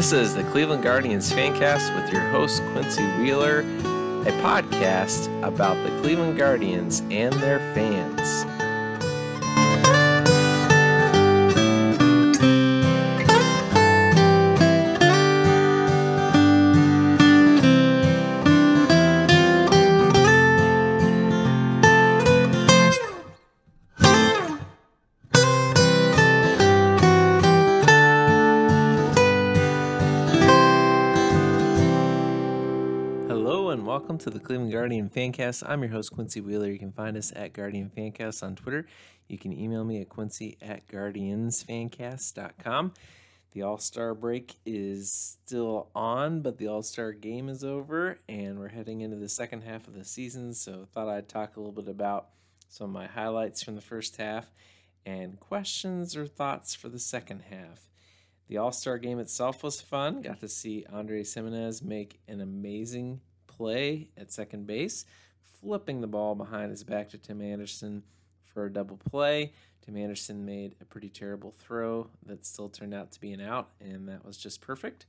This is the Cleveland Guardians Fancast with your host, Quincy Wheeler, a podcast about the Cleveland Guardians and their fans. To the Cleveland Guardian Fancast. I'm your host, Quincy Wheeler. You can find us at Guardian Fancast on Twitter. You can email me at quincy at guardiansfancast.com. The All Star break is still on, but the All Star game is over, and we're heading into the second half of the season. So, thought I'd talk a little bit about some of my highlights from the first half and questions or thoughts for the second half. The All Star game itself was fun. Got to see Andre Gimenez make an amazing play at second base, flipping the ball behind his back to Tim Anderson for a double play. Tim Anderson made a pretty terrible throw that still turned out to be an out, and that was just perfect.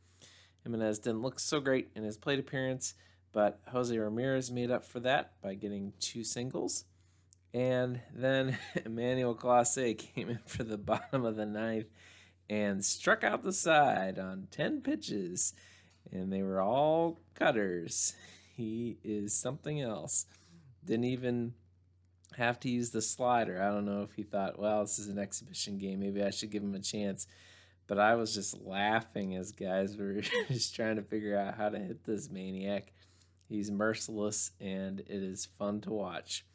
Gimenez didn't look so great in his plate appearance, but Jose Ramirez made up for that by getting two singles. And then Emmanuel Clase came in for the bottom of the ninth and struck out the side on 10 pitches, and they were all cutters. He is something else. Didn't even have to use the slider. I don't know if he thought, well, this is an exhibition game. Maybe I should give him a chance. But I was just laughing as guys were just trying to figure out how to hit this maniac. He's merciless and it is fun to watch.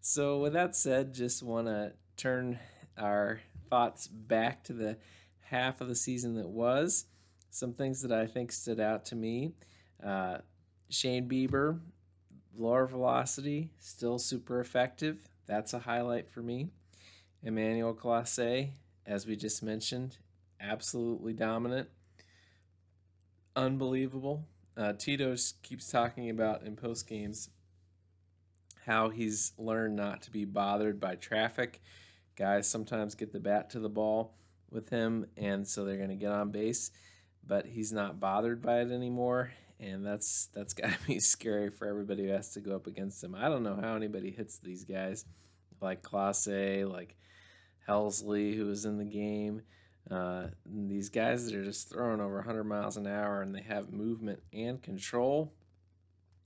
So, with that said, just want to turn our thoughts back to the half of the season that was. Some things that I think stood out to me. Uh, Shane Bieber, lower velocity, still super effective. That's a highlight for me. Emmanuel Clase, as we just mentioned, absolutely dominant. Unbelievable. Uh, Tito's keeps talking about in post games how he's learned not to be bothered by traffic. Guys sometimes get the bat to the ball with him, and so they're going to get on base, but he's not bothered by it anymore, and that's that's got to be scary for everybody who has to go up against him. I don't know how anybody hits these guys like Clase, like Helsley, who was in the game. Uh, these guys that are just throwing over 100 miles an hour and they have movement and control.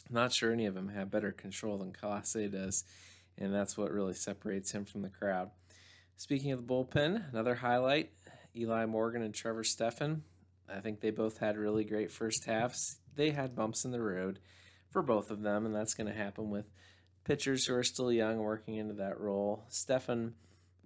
I'm not sure any of them have better control than Clase does, and that's what really separates him from the crowd. Speaking of the bullpen, another highlight Eli Morgan and Trevor Stephan. I think they both had really great first halves. They had bumps in the road for both of them, and that's going to happen with pitchers who are still young working into that role. Stephan,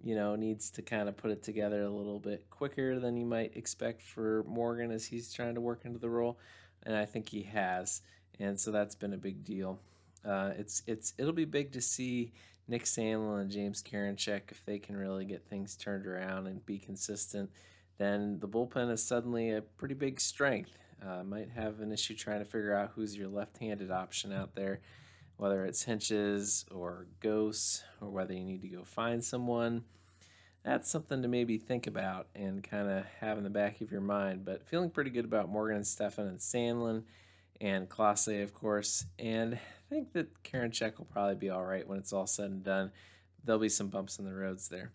you know, needs to kind of put it together a little bit quicker than you might expect for Morgan as he's trying to work into the role, and I think he has, and so that's been a big deal. Uh, it's it's it'll be big to see Nick Sandlin and James Karinchak if they can really get things turned around and be consistent. Then the bullpen is suddenly a pretty big strength. Uh, might have an issue trying to figure out who's your left-handed option out there, whether it's Hentges or Gose, or whether you need to go find someone. That's something to maybe think about and kind of have in the back of your mind. But feeling pretty good about Morgan and Stephan and Sandlin and Clase, of course. And I think that Karinchak will probably be all right when it's all said and done. There'll be some bumps in the roads there.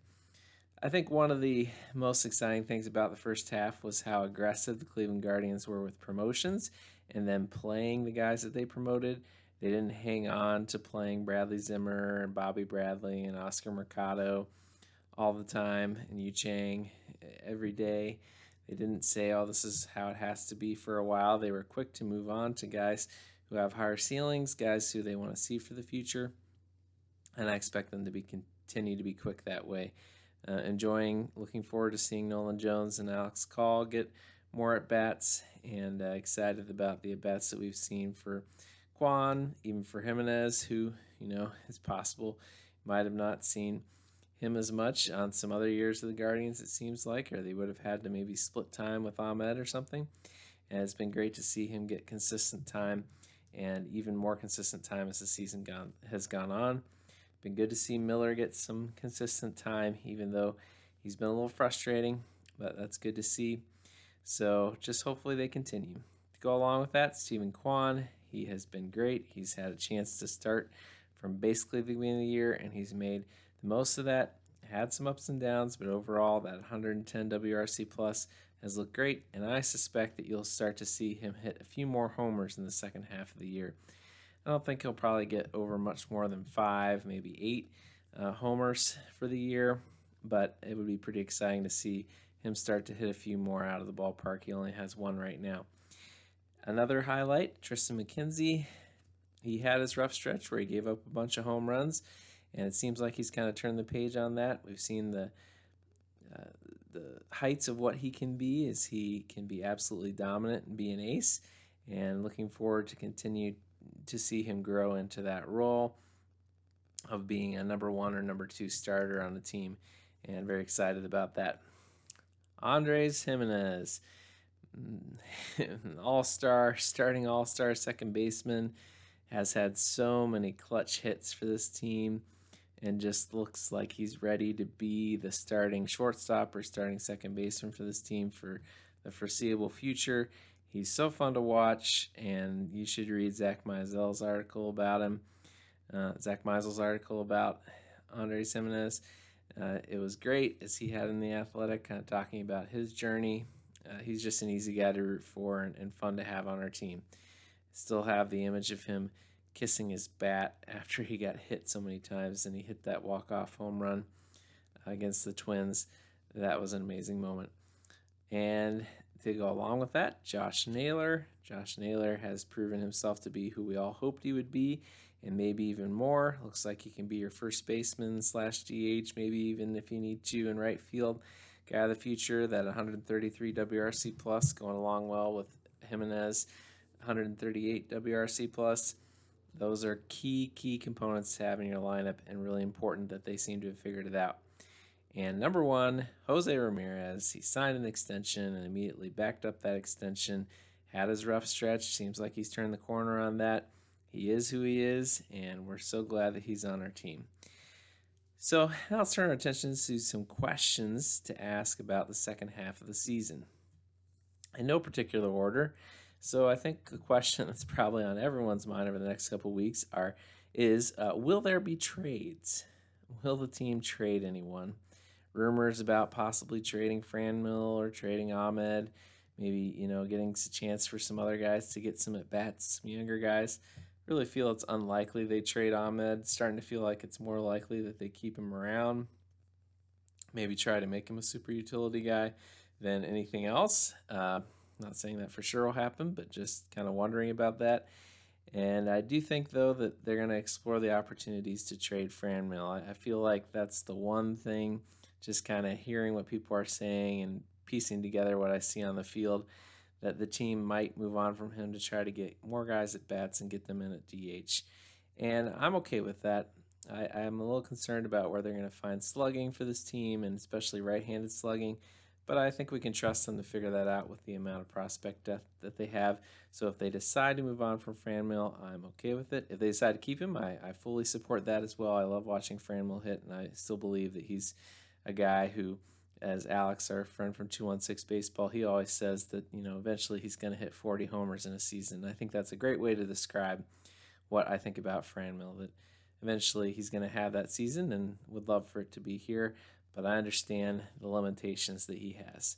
I think one of the most exciting things about the first half was how aggressive the Cleveland Guardians were with promotions and then playing the guys that they promoted. They didn't hang on to playing Bradley Zimmer and Bobby Bradley and Oscar Mercado all the time and Yu Chang every day. They didn't say, oh, this is how it has to be for a while. They were quick to move on to guys who have higher ceilings, guys who they want to see for the future. And I expect them to be continue to be quick that way. Uh, enjoying, looking forward to seeing Nolan Jones and Alex Call get more at bats, and uh, excited about the at bats that we've seen for Kwan, even for Gimenez, who you know it's possible might have not seen him as much on some other years of the Guardians. It seems like, or they would have had to maybe split time with Ahmed or something. And it's been great to see him get consistent time and even more consistent time as the season gone, has gone on. Been good to see Miller get some consistent time, even though he's been a little frustrating, but that's good to see. So just hopefully they continue. To go along with that, Steven Kwan, he has been great. He's had a chance to start from basically the beginning of the year, and he's made the most of that. Had some ups and downs, but overall, that 110 WRC plus has looked great, and I suspect that you'll start to see him hit a few more homers in the second half of the year. I don't think he'll probably get over much more than five, maybe eight uh, homers for the year, but it would be pretty exciting to see him start to hit a few more out of the ballpark. He only has one right now. Another highlight Triston McKenzie. He had his rough stretch where he gave up a bunch of home runs, and it seems like he's kind of turned the page on that. We've seen the uh, the heights of what he can be as he can be absolutely dominant and be an ace, and looking forward to continue to see him grow into that role of being a number one or number two starter on the team, and very excited about that. Andres Gimenez, all star, starting all star second baseman, has had so many clutch hits for this team and just looks like he's ready to be the starting shortstop or starting second baseman for this team for the foreseeable future. He's so fun to watch, and you should read Zack Meisel's article about him. Uh, Zack Meisel's article about Andre Gimenez. Uh, it was great as he had in the Athletic, kind of talking about his journey. Uh, he's just an easy guy to root for and, and fun to have on our team. Still have the image of him kissing his bat after he got hit so many times and he hit that walk-off home run against the Twins. That was an amazing moment. And to go along with that, Josh Naylor. Josh Naylor has proven himself to be who we all hoped he would be, and maybe even more. Looks like he can be your first baseman slash DH, maybe even if you need to in right field. Guy of the future, that 133 WRC plus going along well with Gimenez, 138 WRC plus. Those are key, key components to have in your lineup and really important that they seem to have figured it out. And number one, Jose Ramirez. He signed an extension and immediately backed up that extension. Had his rough stretch. Seems like he's turned the corner on that. He is who he is, and we're so glad that he's on our team. So now let's turn our attention to some questions to ask about the second half of the season. In no particular order, so I think the question that's probably on everyone's mind over the next couple weeks are is uh, will there be trades? Will the team trade anyone? Rumors about possibly trading Franmil or trading Ahmed, maybe you know getting a chance for some other guys to get some at bats, some younger guys. Really feel it's unlikely they trade Ahmed. Starting to feel like it's more likely that they keep him around. Maybe try to make him a super utility guy than anything else. Uh, not saying that for sure will happen, but just kind of wondering about that. And I do think, though, that they're going to explore the opportunities to trade Franmil. I, I feel like that's the one thing, just kind of hearing what people are saying and piecing together what I see on the field, that the team might move on from him to try to get more guys at bats and get them in at DH. And I'm okay with that. I, I'm a little concerned about where they're going to find slugging for this team, and especially right handed slugging but I think we can trust them to figure that out with the amount of prospect depth that they have. So if they decide to move on from Franmil, I'm okay with it. If they decide to keep him, I, I fully support that as well. I love watching Franmil hit, and I still believe that he's a guy who, as Alex, our friend from 216 Baseball, he always says that, you know, eventually he's going to hit 40 homers in a season. I think that's a great way to describe what I think about Franmil, that eventually he's going to have that season and would love for it to be here but I understand the limitations that he has.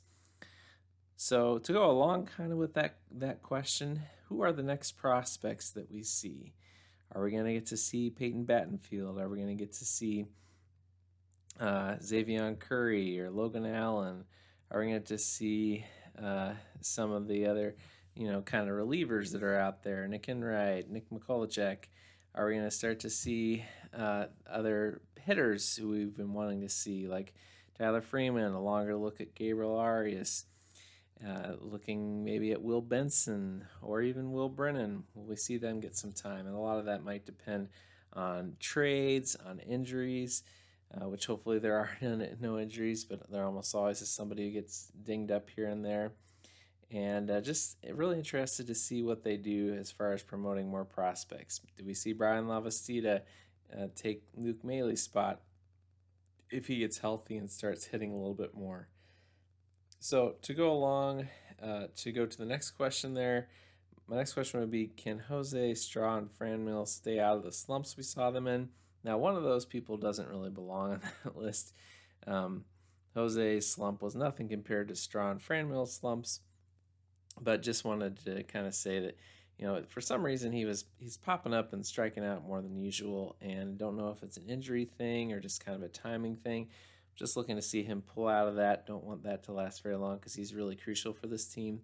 So to go along kind of with that that question, who are the next prospects that we see? Are we going to get to see Peyton Battenfield? Are we going to get to see uh, Xzavion Curry or Logan Allen? Are we going to see uh, some of the other, you know, kind of relievers that are out there? Nick Enright, Nick Mikolajchak. Are we going to start to see uh, other hitters who we've been wanting to see, like Tyler Freeman, a longer look at Gabriel Arias, uh, looking maybe at Will Benson or even Will Brennan. Will we see them get some time? And a lot of that might depend on trades, on injuries, uh, which hopefully there are no, injuries, but there almost always is somebody who gets dinged up here and there. And uh, just really interested to see what they do as far as promoting more prospects. Do we see Bryan Lavastida uh, take Luke Maile's spot if he gets healthy and starts hitting a little bit more. So to go along uh, to go to the next question there, my next question would be Can Jose, Straw, and Fran Franmil stay out of the slumps we saw them in? Now, one of those people doesn't really belong on that list. Um, Jose's slump was nothing compared to Straw and Franmil's slumps, but just wanted to kind of say that you know, for some reason he was he's popping up and striking out more than usual, and don't know if it's an injury thing or just kind of a timing thing. Just looking to see him pull out of that. Don't want that to last very long because he's really crucial for this team.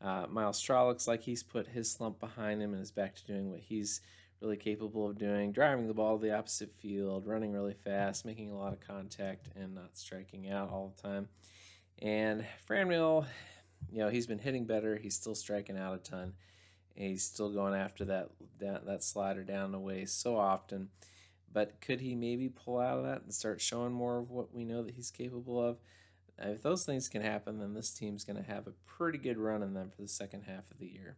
Uh, Myles Straw looks like he's put his slump behind him and is back to doing what he's really capable of doing, driving the ball to the opposite field, running really fast, making a lot of contact, and not striking out all the time. And Franmil, you know, he's been hitting better. He's still striking out a ton he's still going after that, that that slider down the way so often. But could he maybe pull out of that and start showing more of what we know that he's capable of? If those things can happen, then this team's going to have a pretty good run in them for the second half of the year.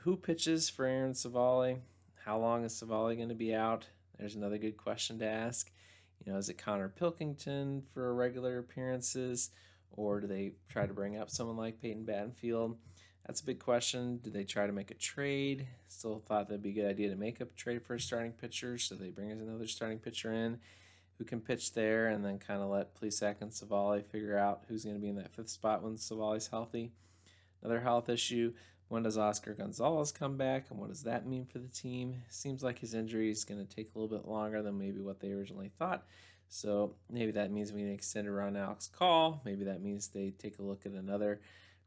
Who pitches for Aaron Civale? How long is Civale going to be out? There's another good question to ask. You know, is it Konnor Pilkington for regular appearances, or do they try to bring up someone like Peyton Battenfield? That's a big question. Do they try to make a trade? Still thought that'd be a good idea to make a trade for a starting pitcher, so they bring another starting pitcher in who can pitch there, and then kind of let Plesac and Civale figure out who's going to be in that fifth spot when Civale's healthy. Another health issue. When does Oscar Gonzalez come back, and what does that mean for the team? Seems like his injury is going to take a little bit longer than maybe what they originally thought. So maybe that means we extend around Alex Call. Maybe that means they take a look at another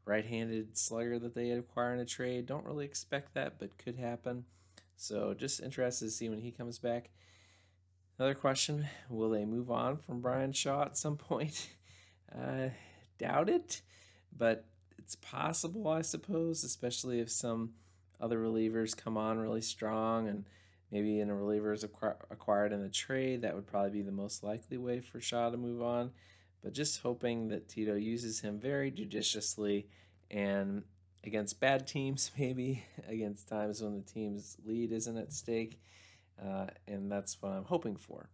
right-handed slugger that they acquire in a trade. Don't really expect that, but could happen. So just interested to see when he comes back. Another question: Will they move on from Bryan Shaw at some point? Uh, doubt it, but it's possible, I suppose, especially if some other relievers come on really strong and maybe in a reliever is acquired in a trade. That would probably be the most likely way for Shaw to move on but just hoping that Tito uses him very judiciously and against bad teams, maybe against times when the team's lead isn't at stake. Uh, and that's what I'm hoping for.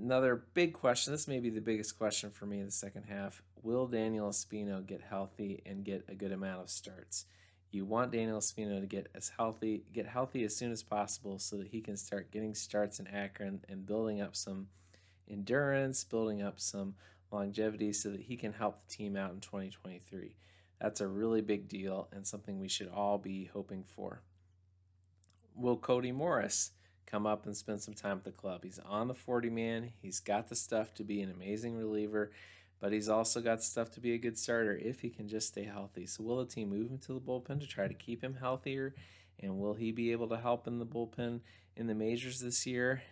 Another big question this may be the biggest question for me in the second half will Daniel Espino get healthy and get a good amount of starts? You want Daniel Espino to get as healthy, get healthy as soon as possible so that he can start getting starts in Akron and building up some endurance, building up some longevity so that he can help the team out in 2023. That's a really big deal and something we should all be hoping for. Will Cody Morris come up and spend some time at the club? He's on the 40 man. He's got the stuff to be an amazing reliever, but he's also got stuff to be a good starter if he can just stay healthy. So, will the team move him to the bullpen to try to keep him healthier? And will he be able to help in the bullpen in the majors this year?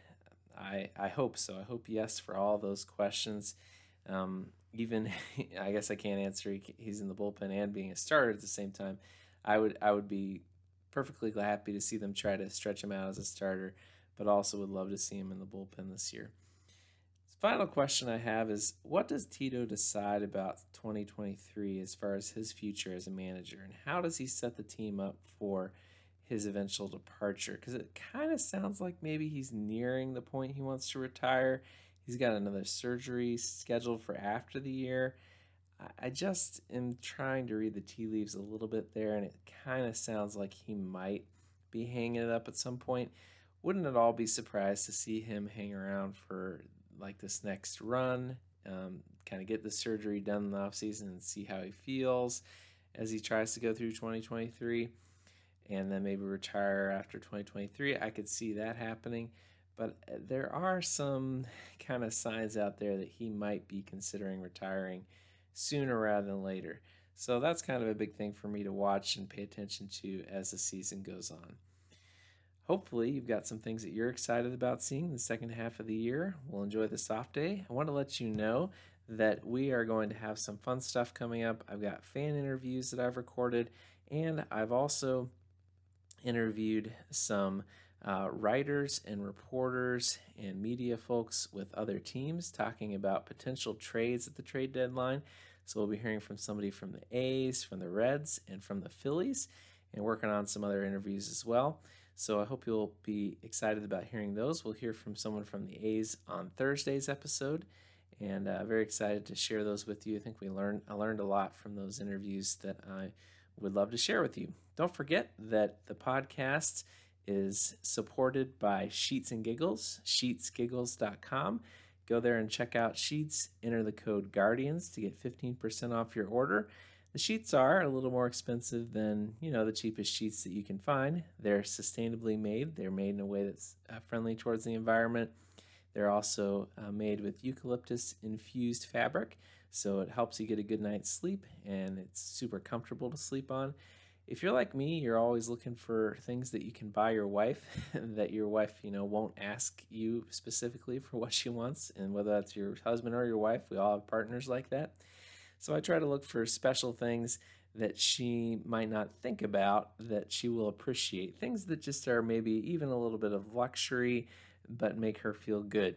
I, I hope so. I hope yes for all those questions. Um, even I guess I can't answer. he's in the bullpen and being a starter at the same time. I would I would be perfectly happy to see them try to stretch him out as a starter, but also would love to see him in the bullpen this year. Final question I have is what does Tito decide about 2023 as far as his future as a manager and how does he set the team up for his eventual departure because it kind of sounds like maybe he's nearing the point he wants to retire He's got another surgery scheduled for after the year. I just am trying to read the tea leaves a little bit there, and it kind of sounds like he might be hanging it up at some point. Wouldn't at all be surprised to see him hang around for like this next run, um, kind of get the surgery done in the offseason and see how he feels as he tries to go through 2023 and then maybe retire after 2023. I could see that happening. But uh, there are some kind of signs out there that he might be considering retiring sooner rather than later. So that's kind of a big thing for me to watch and pay attention to as the season goes on. Hopefully, you've got some things that you're excited about seeing the second half of the year. We'll enjoy the soft day. I want to let you know that we are going to have some fun stuff coming up. I've got fan interviews that I've recorded, and I've also interviewed some uh, writers and reporters and media folks with other teams talking about potential trades at the trade deadline. So we'll be hearing from somebody from the A's, from the Reds, and from the Phillies, and working on some other interviews as well. So I hope you'll be excited about hearing those. We'll hear from someone from the A's on Thursday's episode, and uh, very excited to share those with you. I think we learned I learned a lot from those interviews that I would love to share with you. Don't forget that the podcast is supported by Sheets and Giggles, sheetsgiggles.com. Go there and check out Sheets. Enter the code Guardians to get 15% off your order. The sheets are a little more expensive than, you know, the cheapest sheets that you can find. They're sustainably made. They're made in a way that's uh, friendly towards the environment. They're also uh, made with eucalyptus infused fabric, so it helps you get a good night's sleep and it's super comfortable to sleep on. If you're like me, you're always looking for things that you can buy your wife that your wife, you know, won't ask you specifically for what she wants, and whether that's your husband or your wife, we all have partners like that. So I try to look for special things that she might not think about that she will appreciate. Things that just are maybe even a little bit of luxury but make her feel good.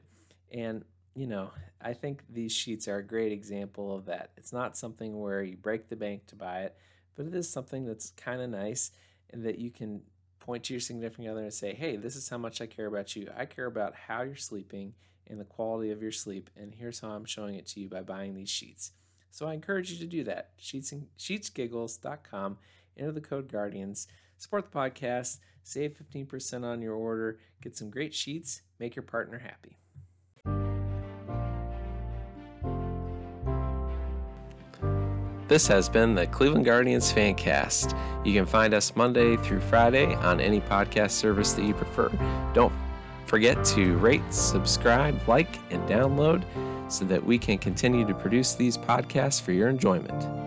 And, you know, I think these sheets are a great example of that. It's not something where you break the bank to buy it, but it is something that's kind of nice and that you can point to your significant other and say, hey, this is how much I care about you. I care about how you're sleeping and the quality of your sleep, and here's how I'm showing it to you by buying these sheets. So I encourage you to do that. Sheets and, sheetsgiggles.com. Enter the code Guardians. Support the podcast. Save 15% on your order. Get some great sheets. Make your partner happy. This has been the Cleveland Guardians Fancast. You can find us Monday through Friday on any podcast service that you prefer. Don't forget to rate, subscribe, like, and download so that we can continue to produce these podcasts for your enjoyment.